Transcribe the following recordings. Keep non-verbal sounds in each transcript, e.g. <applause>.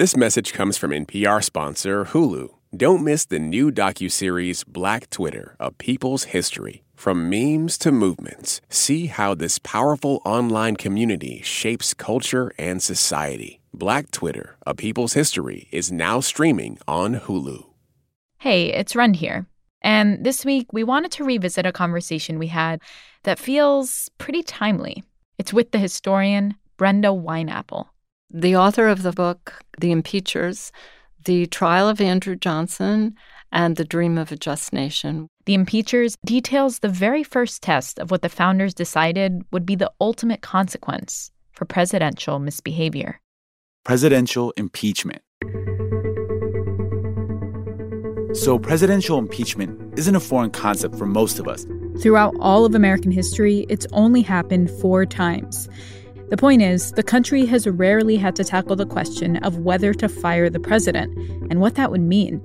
This message comes from NPR sponsor Hulu. Don't miss the new docuseries Black Twitter, A People's History. From memes to movements, see how this powerful online community shapes culture and society. Black Twitter, A People's History is now streaming on Hulu. Hey, it's Rund here. And this week, we wanted to revisit a conversation we had that feels pretty timely. It's with the historian Brenda Wineapple the author of the book, The Impeachers, The Trial of Andrew Johnson, and The Dream of a Just Nation. The Impeachers details the very first test of what the founders decided would be the ultimate consequence for presidential misbehavior presidential impeachment. So, presidential impeachment isn't a foreign concept for most of us. Throughout all of American history, it's only happened four times. The point is, the country has rarely had to tackle the question of whether to fire the president and what that would mean,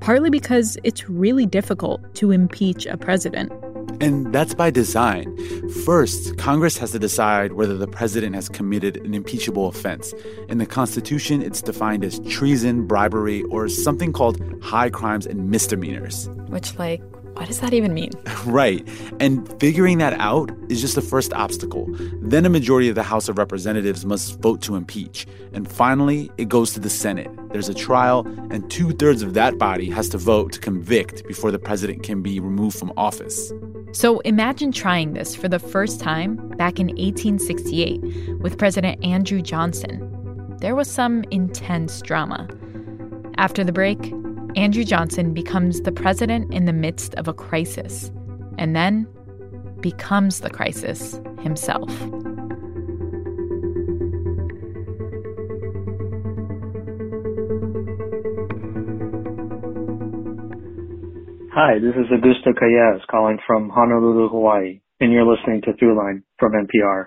partly because it's really difficult to impeach a president. And that's by design. First, Congress has to decide whether the president has committed an impeachable offense. In the Constitution, it's defined as treason, bribery, or something called high crimes and misdemeanors. Which, like, what does that even mean? <laughs> right. And figuring that out is just the first obstacle. Then a majority of the House of Representatives must vote to impeach. And finally, it goes to the Senate. There's a trial, and two thirds of that body has to vote to convict before the president can be removed from office. So imagine trying this for the first time back in 1868 with President Andrew Johnson. There was some intense drama. After the break, Andrew Johnson becomes the president in the midst of a crisis and then becomes the crisis himself. Hi, this is Augusto Calles calling from Honolulu, Hawaii, and you're listening to Throughline from NPR.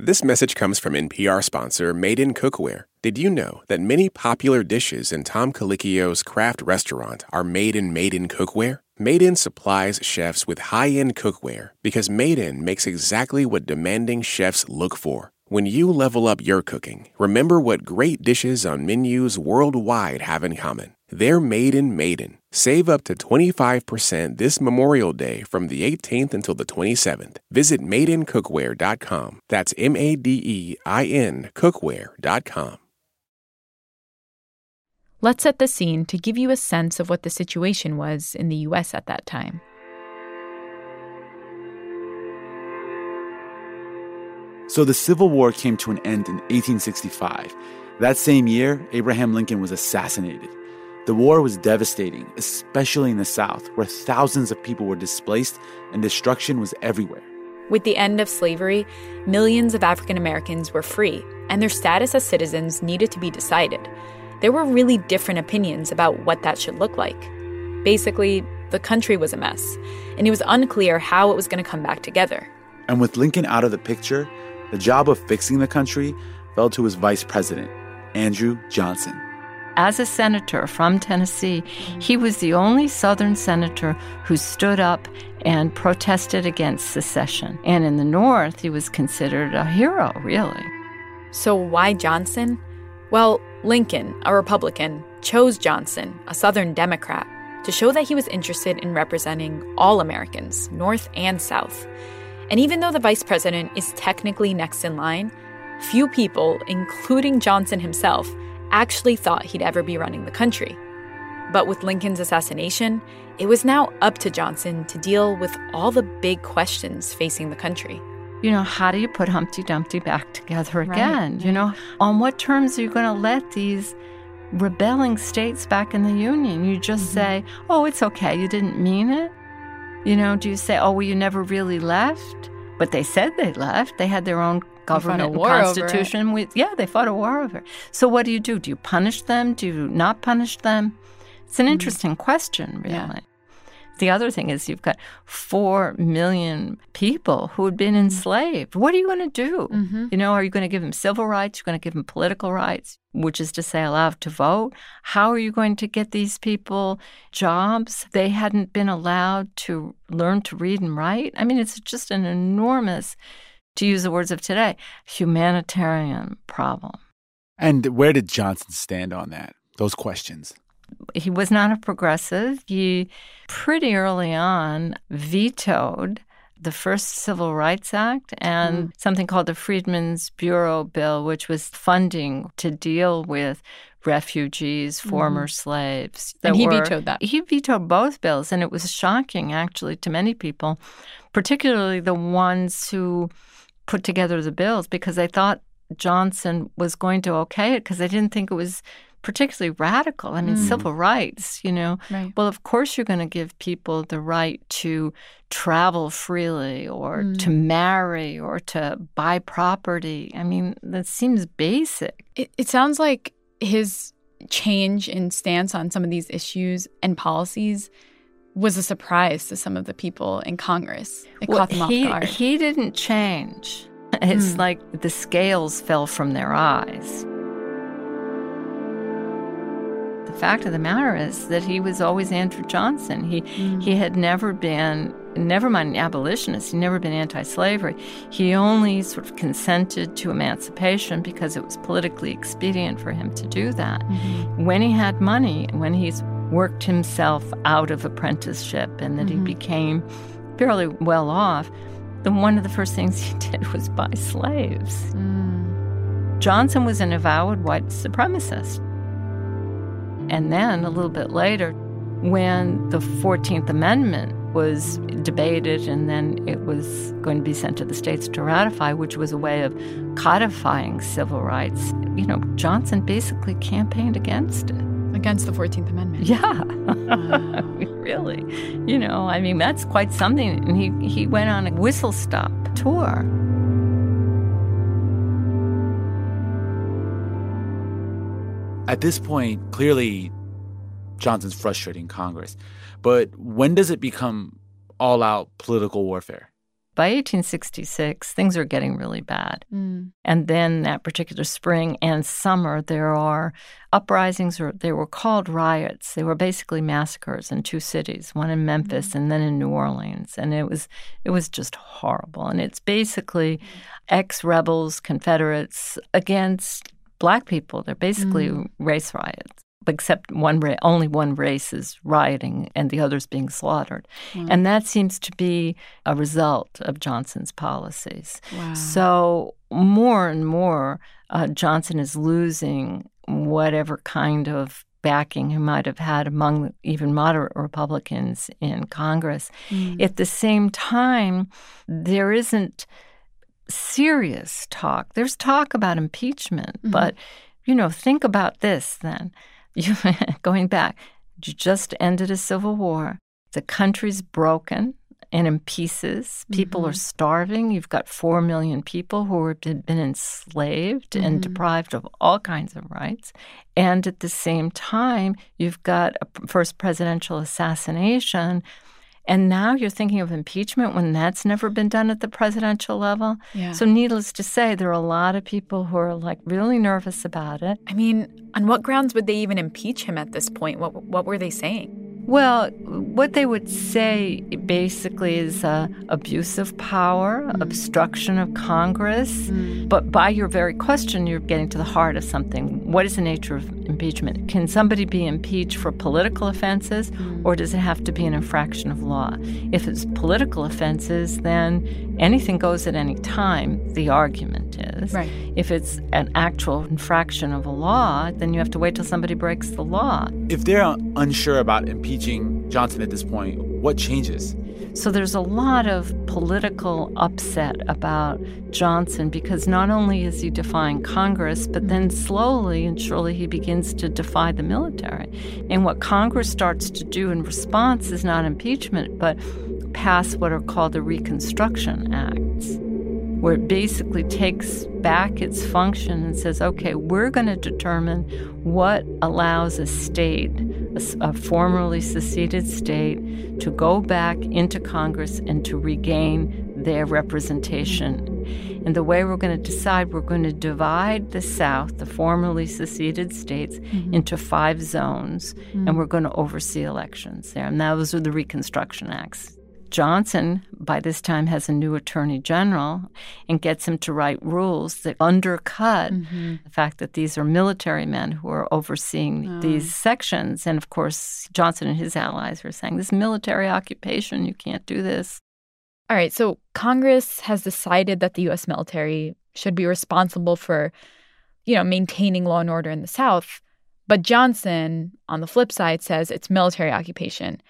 This message comes from NPR sponsor Made in Cookware. Did you know that many popular dishes in Tom Colicchio's craft restaurant are made in Made in Cookware? Made in supplies chefs with high end cookware because Made in makes exactly what demanding chefs look for. When you level up your cooking, remember what great dishes on menus worldwide have in common. They're made in Maiden. Save up to 25% this Memorial Day from the 18th until the 27th. Visit madeincookware.com. That's M A D E I N cookware.com. Let's set the scene to give you a sense of what the situation was in the U.S. at that time. So the Civil War came to an end in 1865. That same year, Abraham Lincoln was assassinated. The war was devastating, especially in the South, where thousands of people were displaced and destruction was everywhere. With the end of slavery, millions of African Americans were free, and their status as citizens needed to be decided. There were really different opinions about what that should look like. Basically, the country was a mess, and it was unclear how it was going to come back together. And with Lincoln out of the picture, the job of fixing the country fell to his vice president, Andrew Johnson as a senator from Tennessee, he was the only Southern senator who stood up and protested against secession. And in the North, he was considered a hero, really. So, why Johnson? Well, Lincoln, a Republican, chose Johnson, a Southern Democrat, to show that he was interested in representing all Americans, North and South. And even though the vice president is technically next in line, few people, including Johnson himself, actually thought he'd ever be running the country. But with Lincoln's assassination, it was now up to Johnson to deal with all the big questions facing the country. You know, how do you put Humpty Dumpty back <laughs> together again? Right. You know, on what terms are you going to let these rebelling states back in the Union? You just mm-hmm. say, oh, it's okay, you didn't mean it? You know, do you say, oh, well, you never really left? But they said they left. They had their own government war constitution. With, yeah, they fought a war over. It. So what do you do? Do you punish them? Do you not punish them? It's an mm-hmm. interesting question, really. Yeah. The other thing is you've got four million people who had been mm-hmm. enslaved. What are you going to do? Mm-hmm. You know, are you going to give them civil rights? You're going to give them political rights, which is to say, allowed to vote. How are you going to get these people jobs? They hadn't been allowed to learn to read and write. I mean, it's just an enormous, to use the words of today, humanitarian problem. And where did Johnson stand on that? Those questions he was not a progressive. He pretty early on vetoed the first Civil Rights Act and mm. something called the Freedmen's Bureau Bill, which was funding to deal with refugees, mm. former slaves. And he were, vetoed that. He vetoed both bills, and it was shocking actually to many people, particularly the ones who put together the bills because they thought Johnson was going to okay it because they didn't think it was particularly radical. I mean, mm. civil rights, you know. Right. Well, of course, you're going to give people the right to travel freely or mm. to marry or to buy property. I mean, that seems basic. It, it sounds like his change in stance on some of these issues and policies was a surprise to some of the people in Congress. It well, caught them he, off guard. He didn't change. <laughs> It's mm. like the scales fell from their eyes The fact of the matter is that he was always Andrew Johnson. He mm. he had never been never mind an abolitionist, he'd never been anti-slavery. He only sort of consented to emancipation because it was politically expedient for him to do that. Mm-hmm. When he had money, when he's worked himself out of apprenticeship and that mm-hmm. he became fairly well off, then one of the first things he <laughs> did was buy slaves. Mm. Johnson was an avowed white supremacist. And then a little bit later, when the 14th Amendment was debated and then it was going to be sent to the states to ratify, which was a way of codifying civil rights, you know, Johnson basically campaigned against it. Against the 14th Amendment. Yeah. <laughs> really. You know, I mean, that's quite something. And he, he went on a whistle stop tour. At this point, clearly Johnson's frustrating Congress. But when does it become all out political warfare? By 1866, things are getting really bad. Mm. And then that particular spring and summer, there are uprisings, or they were called riots. They were basically massacres in two cities, one in Memphis mm. and then in New Orleans. And it was it was just horrible. And it's basically ex rebels, Confederates against black people. They're basically mm. race riots, except one ra- only one race is rioting and the other's being slaughtered. Mm. And that seems to be a result of Johnson's policies. Wow. So more and more, uh, Johnson is losing whatever kind of backing he might have had among even moderate Republicans in Congress. Mm. At the same time, there isn't serious talk. There's talk about impeachment, mm-hmm. but you know, think about this then. You <laughs> going back, you just ended a civil war. The country's broken and in pieces. People mm-hmm. are starving. You've got 4 million people who have been enslaved mm-hmm. and deprived of all kinds of rights. And at the same time, you've got a first presidential assassination and now you're thinking of impeachment when that's never been done at the presidential level. Yeah. So, needless to say, there are a lot of people who are like really nervous about it. I mean, on what grounds would they even impeach him at this point? What, what were they saying? Well, what they would say basically is uh, abuse of power, mm. obstruction of Congress. Mm. But by your very question, you're getting to the heart of something. What is the nature of impeachment? Can somebody be impeached for political offenses, mm. or does it have to be an infraction of law? If it's political offenses, then anything goes at any time, the argument is. Right. If it's an actual infraction of a law, then you have to wait till somebody breaks the law. If they're unsure about impeachment, Johnson at this point, what changes? So there's a lot of political upset about Johnson because not only is he defying Congress, but then slowly and surely he begins to defy the military. And what Congress starts to do in response is not impeachment, but pass what are called the Reconstruction Acts. where it basically takes back its function and says, okay, we're going to determine what allows a state, a, formerly seceded state, to go back into Congress and to regain their representation. And the way we're going to decide, we're going to divide the South, the formerly seceded states, mm-hmm. into five zones, mm-hmm. and we're going to oversee elections there. And those are the Reconstruction Acts. Johnson, by this time, has a new attorney general and gets him to write rules that undercut mm-hmm. the fact that these are military men who are overseeing oh. these sections. And of course, Johnson and his allies are saying, This military occupation, you can't do this. All right, so Congress has decided that the US military should be responsible for, you know, maintaining law and order in the South. But Johnson, on the flip side, says it's military occupation.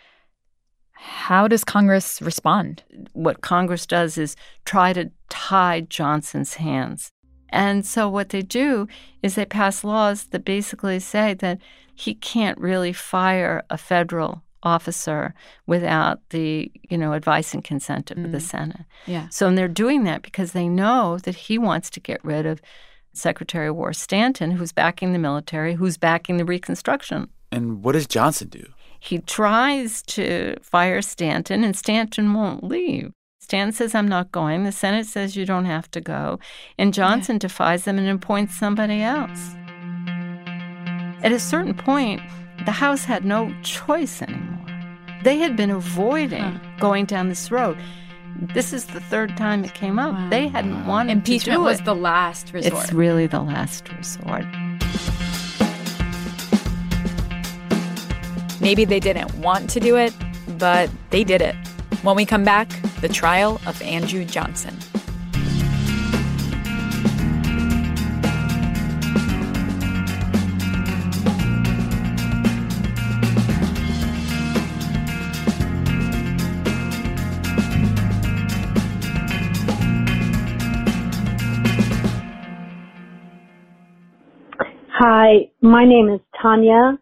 How does Congress respond? What Congress does is try to tie Johnson's hands. And so what they do is they pass laws that basically say that he can't really fire a federal officer without the you know advice and consent of mm. the Senate. Yeah. So and they're doing that because they know that he wants to get rid of Secretary of War Stanton, who's backing the military, who's backing the Reconstruction. And what does Johnson do? He tries to fire Stanton, and Stanton won't leave. Stanton says, I'm not going. The Senate says you don't have to go. And Johnson yeah. defies them and appoints somebody else. At a certain point, the House had no choice anymore. They had been avoiding huh. going down this road. This is the third time it came up. Wow. They hadn't wanted Impeachment to do was the last resort. It's really the last resort. Maybe they didn't want to do it, but they did it. When we come back, the trial of Andrew Johnson. Hi, my name is Tanya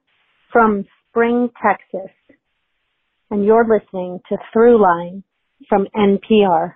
from Spring, Texas, and you're listening to Throughline from NPR.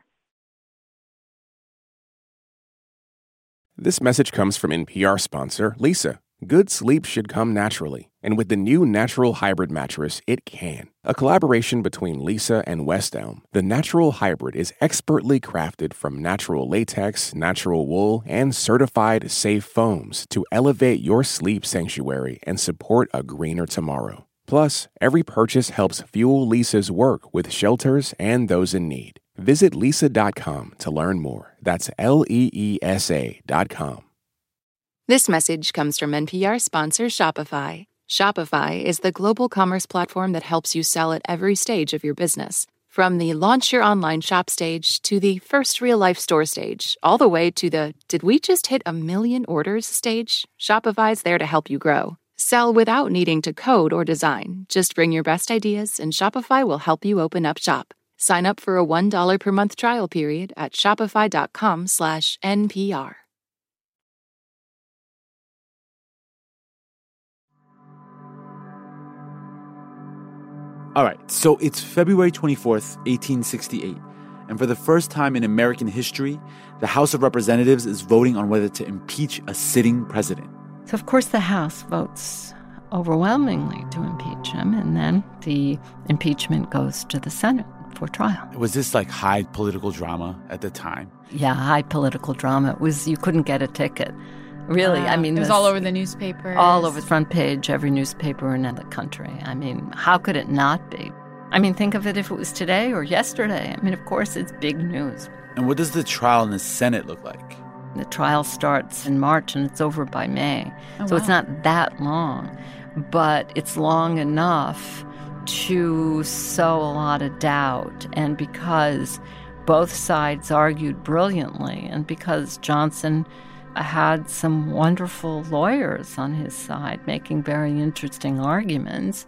This message comes from NPR sponsor Leesa. Good sleep should come naturally, and with the new Natural Hybrid mattress, it can. A collaboration between Leesa and West Elm, the Natural Hybrid is expertly crafted from natural latex, natural wool, and certified safe foams to elevate your sleep sanctuary and support a greener tomorrow. Plus, every purchase helps fuel Leesa's work with shelters and those in need. Visit leesa.com to learn more. That's L E E S A.com. This message comes from NPR sponsor Shopify. Shopify is the global commerce platform that helps you sell at every stage of your business. From the launch your online shop stage to the first real life store stage, all the way to the did we just hit a million orders stage, Shopify's there to help you grow. Sell without needing to code or design. Just bring your best ideas and Shopify will help you open up shop. Sign up for a $1 per month trial period at shopify.com/npr. All right, so it's February 24th, 1868, and for the first time in American history, the House of Representatives is voting on whether to impeach a sitting president. So, of course, the House votes overwhelmingly to impeach him, and then the impeachment goes to the Senate for trial. Was this like high political drama at the time? Yeah, high political drama. It was you couldn't get a ticket. Really, uh, I mean, it was this, all over the newspaper. All over the front page, every newspaper in the country. I mean, how could it not be? I mean, think of it if it was today or yesterday. I mean, of course, it's big news. And what does the trial in the Senate look like? The trial starts in March and it's over by May. Oh, so wow. it's not that long, but it's long enough to sow a lot of doubt. And because both sides argued brilliantly, and because Johnson had some wonderful lawyers on his side making very interesting arguments.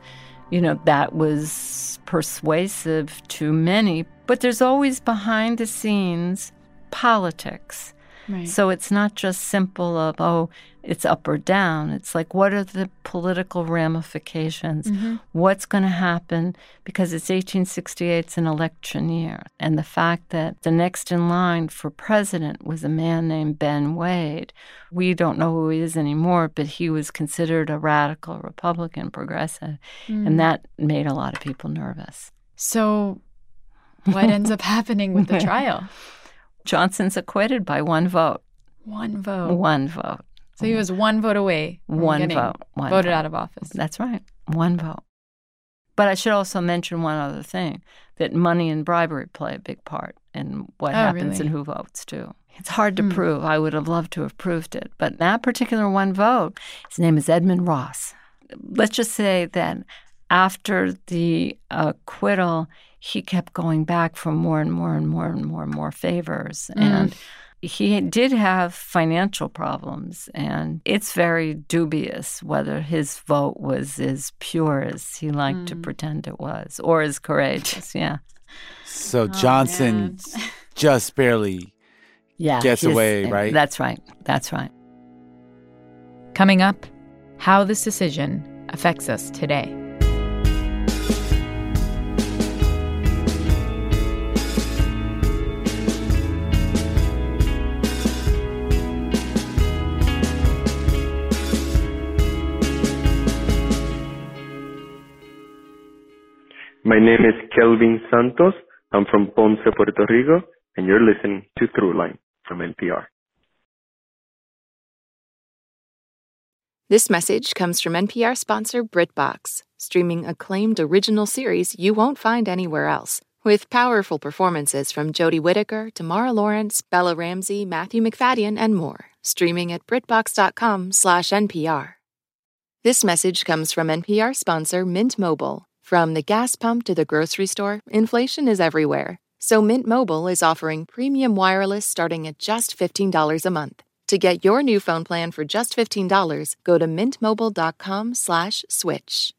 You know, that was persuasive to many. But there's always behind the scenes politics. Right. So it's not just simple of, oh, it's up or down. It's like, what are the political ramifications? Mm-hmm. What's going to happen? Because it's 1868, it's an election year. And the fact that the next in line for president was a man named Ben Wade. We don't know who he is anymore, but he was considered a radical Republican progressive. Mm. And that made a lot of people nervous. So, what ends up happening with the <laughs> trial? Johnson's acquitted by one vote. One vote. One vote. So he was one vote away. one vote. One voted vote. out of office. That's right. One vote. But I should also mention one other thing that money and bribery play a big part in what oh, happens really? and who votes too. It's hard to Hmm. prove. I would have loved to have proved it. But that particular one vote, his name is Edmund Ross. Let's just say that after the acquittal, he kept going back for more and more and more and more and more favors. Mm. And he did have financial problems, and it's very dubious whether his vote was as pure as he liked to Mm. pretend it was, or as courageous. <laughs> Yeah, So Johnson <laughs> just barely yeah, Gets away, right? That's right. That's right. Coming up, how this decision affects us today. My name is Kelvin Santos. I'm from Ponce, Puerto Rico, and you're listening to Throughline from NPR. This message comes from NPR sponsor BritBox, streaming acclaimed original series you won't find anywhere else. With powerful performances from Jodie Whittaker, Tamara Lawrence, Bella Ramsey, Matthew Macfadyen, and more, streaming at BritBox.com/NPR. This message comes from NPR sponsor Mint Mobile. From the gas pump to the grocery store, inflation is everywhere. So Mint Mobile is offering premium wireless starting at just $15 a month. To get your new phone plan for just $15, go to mintmobile.com/switch.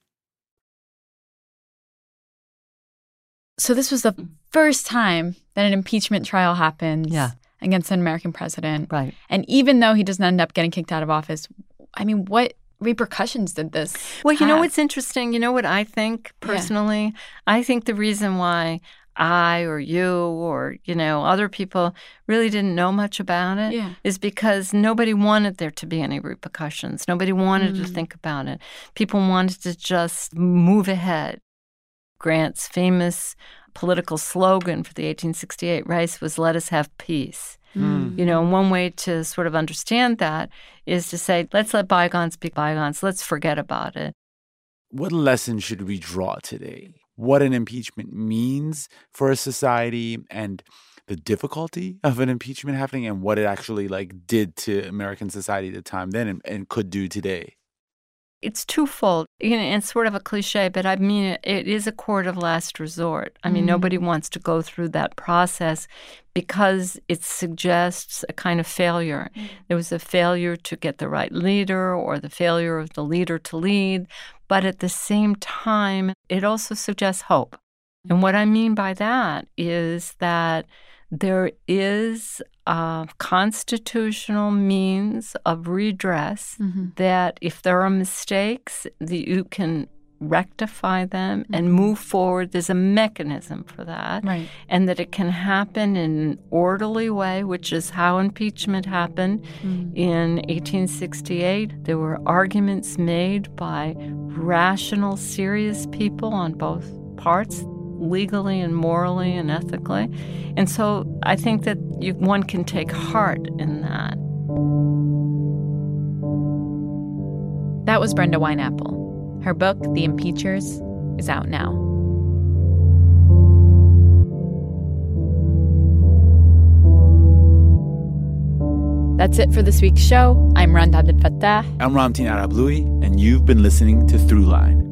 So this was the first time that an impeachment trial happens Yeah. against an American president. Right. And even though he doesn't end up getting kicked out of office, I mean, what repercussions did this? Well, you know what's interesting? You know what I think Yeah. personally? I think the reason why I or you or, you know, other people really didn't know much about it is Yeah. because nobody wanted there to be any repercussions. Nobody wanted to Mm. think about it. People wanted to just move ahead. Grant's famous political slogan for the 1868 race was let us have peace. Mm. You know, and one way to sort of understand that is to say, let's let bygones be bygones. Let's forget about it. what lesson should we draw today? What an impeachment means for a society and the difficulty of an impeachment happening and what it actually like did to American society at the time then and, and could do today. It's twofold. You know, it's sort of a cliche, but I mean, it, it is a court of last resort. I mean, Mm. nobody wants to go through that process because it suggests a kind of failure. There was a failure to get the right leader or the failure of the leader to lead. But at the same time, it also suggests hope. And what I mean by that is that there is a constitutional means of redress Mhm. that if there are mistakes, that you can rectify them and move forward. There's a mechanism for that. Right. And that it can happen in an orderly way, which is how impeachment happened in 1868. There were arguments made by rational, serious people on both parts, legally and morally and ethically. And so I think that you, one can take heart in that. That was Brenda Wineapple. Her book, The Impeachers, is out now. That's it for this week's show. I'm Rund Abdelfatah. I'm Ramtin Arablouei, and you've been listening to Throughline.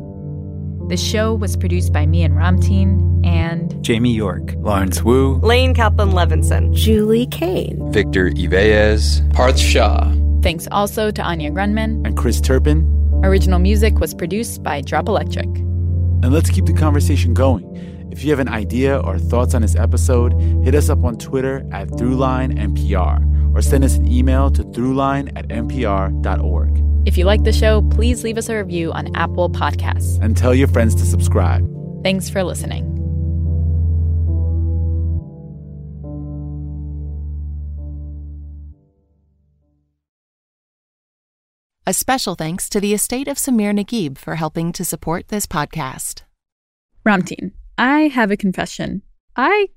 The show was produced by me and Ramtin and Jamie York, Lawrence Wu, Lane Kaplan-Levenson, Julie Caine, Victor Ives, Parth Shah. thanks also to Anya Grundmann. And Chris Turpin. Original music was produced by Drop Electric. And let's keep the conversation going. If you have an idea or thoughts on this episode, hit us up on Twitter at ThroughlineNPR or send us an email to throughline at npr.org. If you like the show, please leave us a review on Apple Podcasts. And tell your friends to subscribe. Thanks for listening. A special thanks to the estate of Samir Naguib for helping to support this podcast. Ramtin, I have a confession. I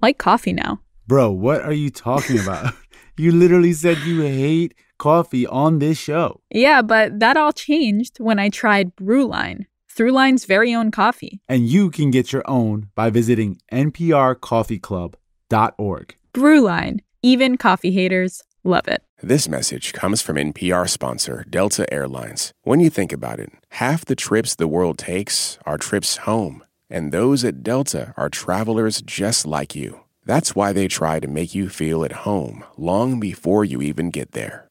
like coffee now. Bro, what are you talking about? <laughs> you literally said you hate coffee on this show. Yeah, but that all changed when I tried Brewline, Throughline's very own coffee. And you can get your own by visiting nprcoffeeclub.org. Brewline, even coffee haters love it. This message comes from NPR sponsor Delta Airlines. When you think about it, half the trips the world takes are trips home, and those at Delta are travelers just like you. That's why they try to make you feel at home long before you even get there.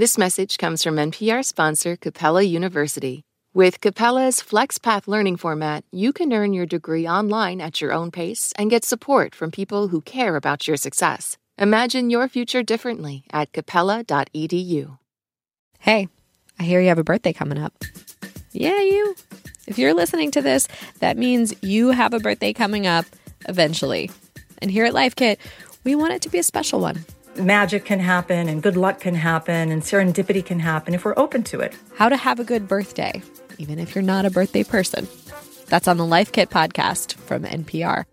This message comes from NPR sponsor Capella University. With Capella's FlexPath learning format, you can earn your degree online at your own pace and get support from people who care about your success. Imagine your future differently at capella.edu. Hey, I hear you have a birthday coming up. Yeah, you. If you're listening to this, that means you have a birthday coming up eventually. And here at Life Kit, we want it to be a special one. Magic can happen, and good luck can happen, and serendipity can happen if we're open to it. How to have a good birthday, even if you're not a birthday person. That's on the Life Kit podcast from NPR.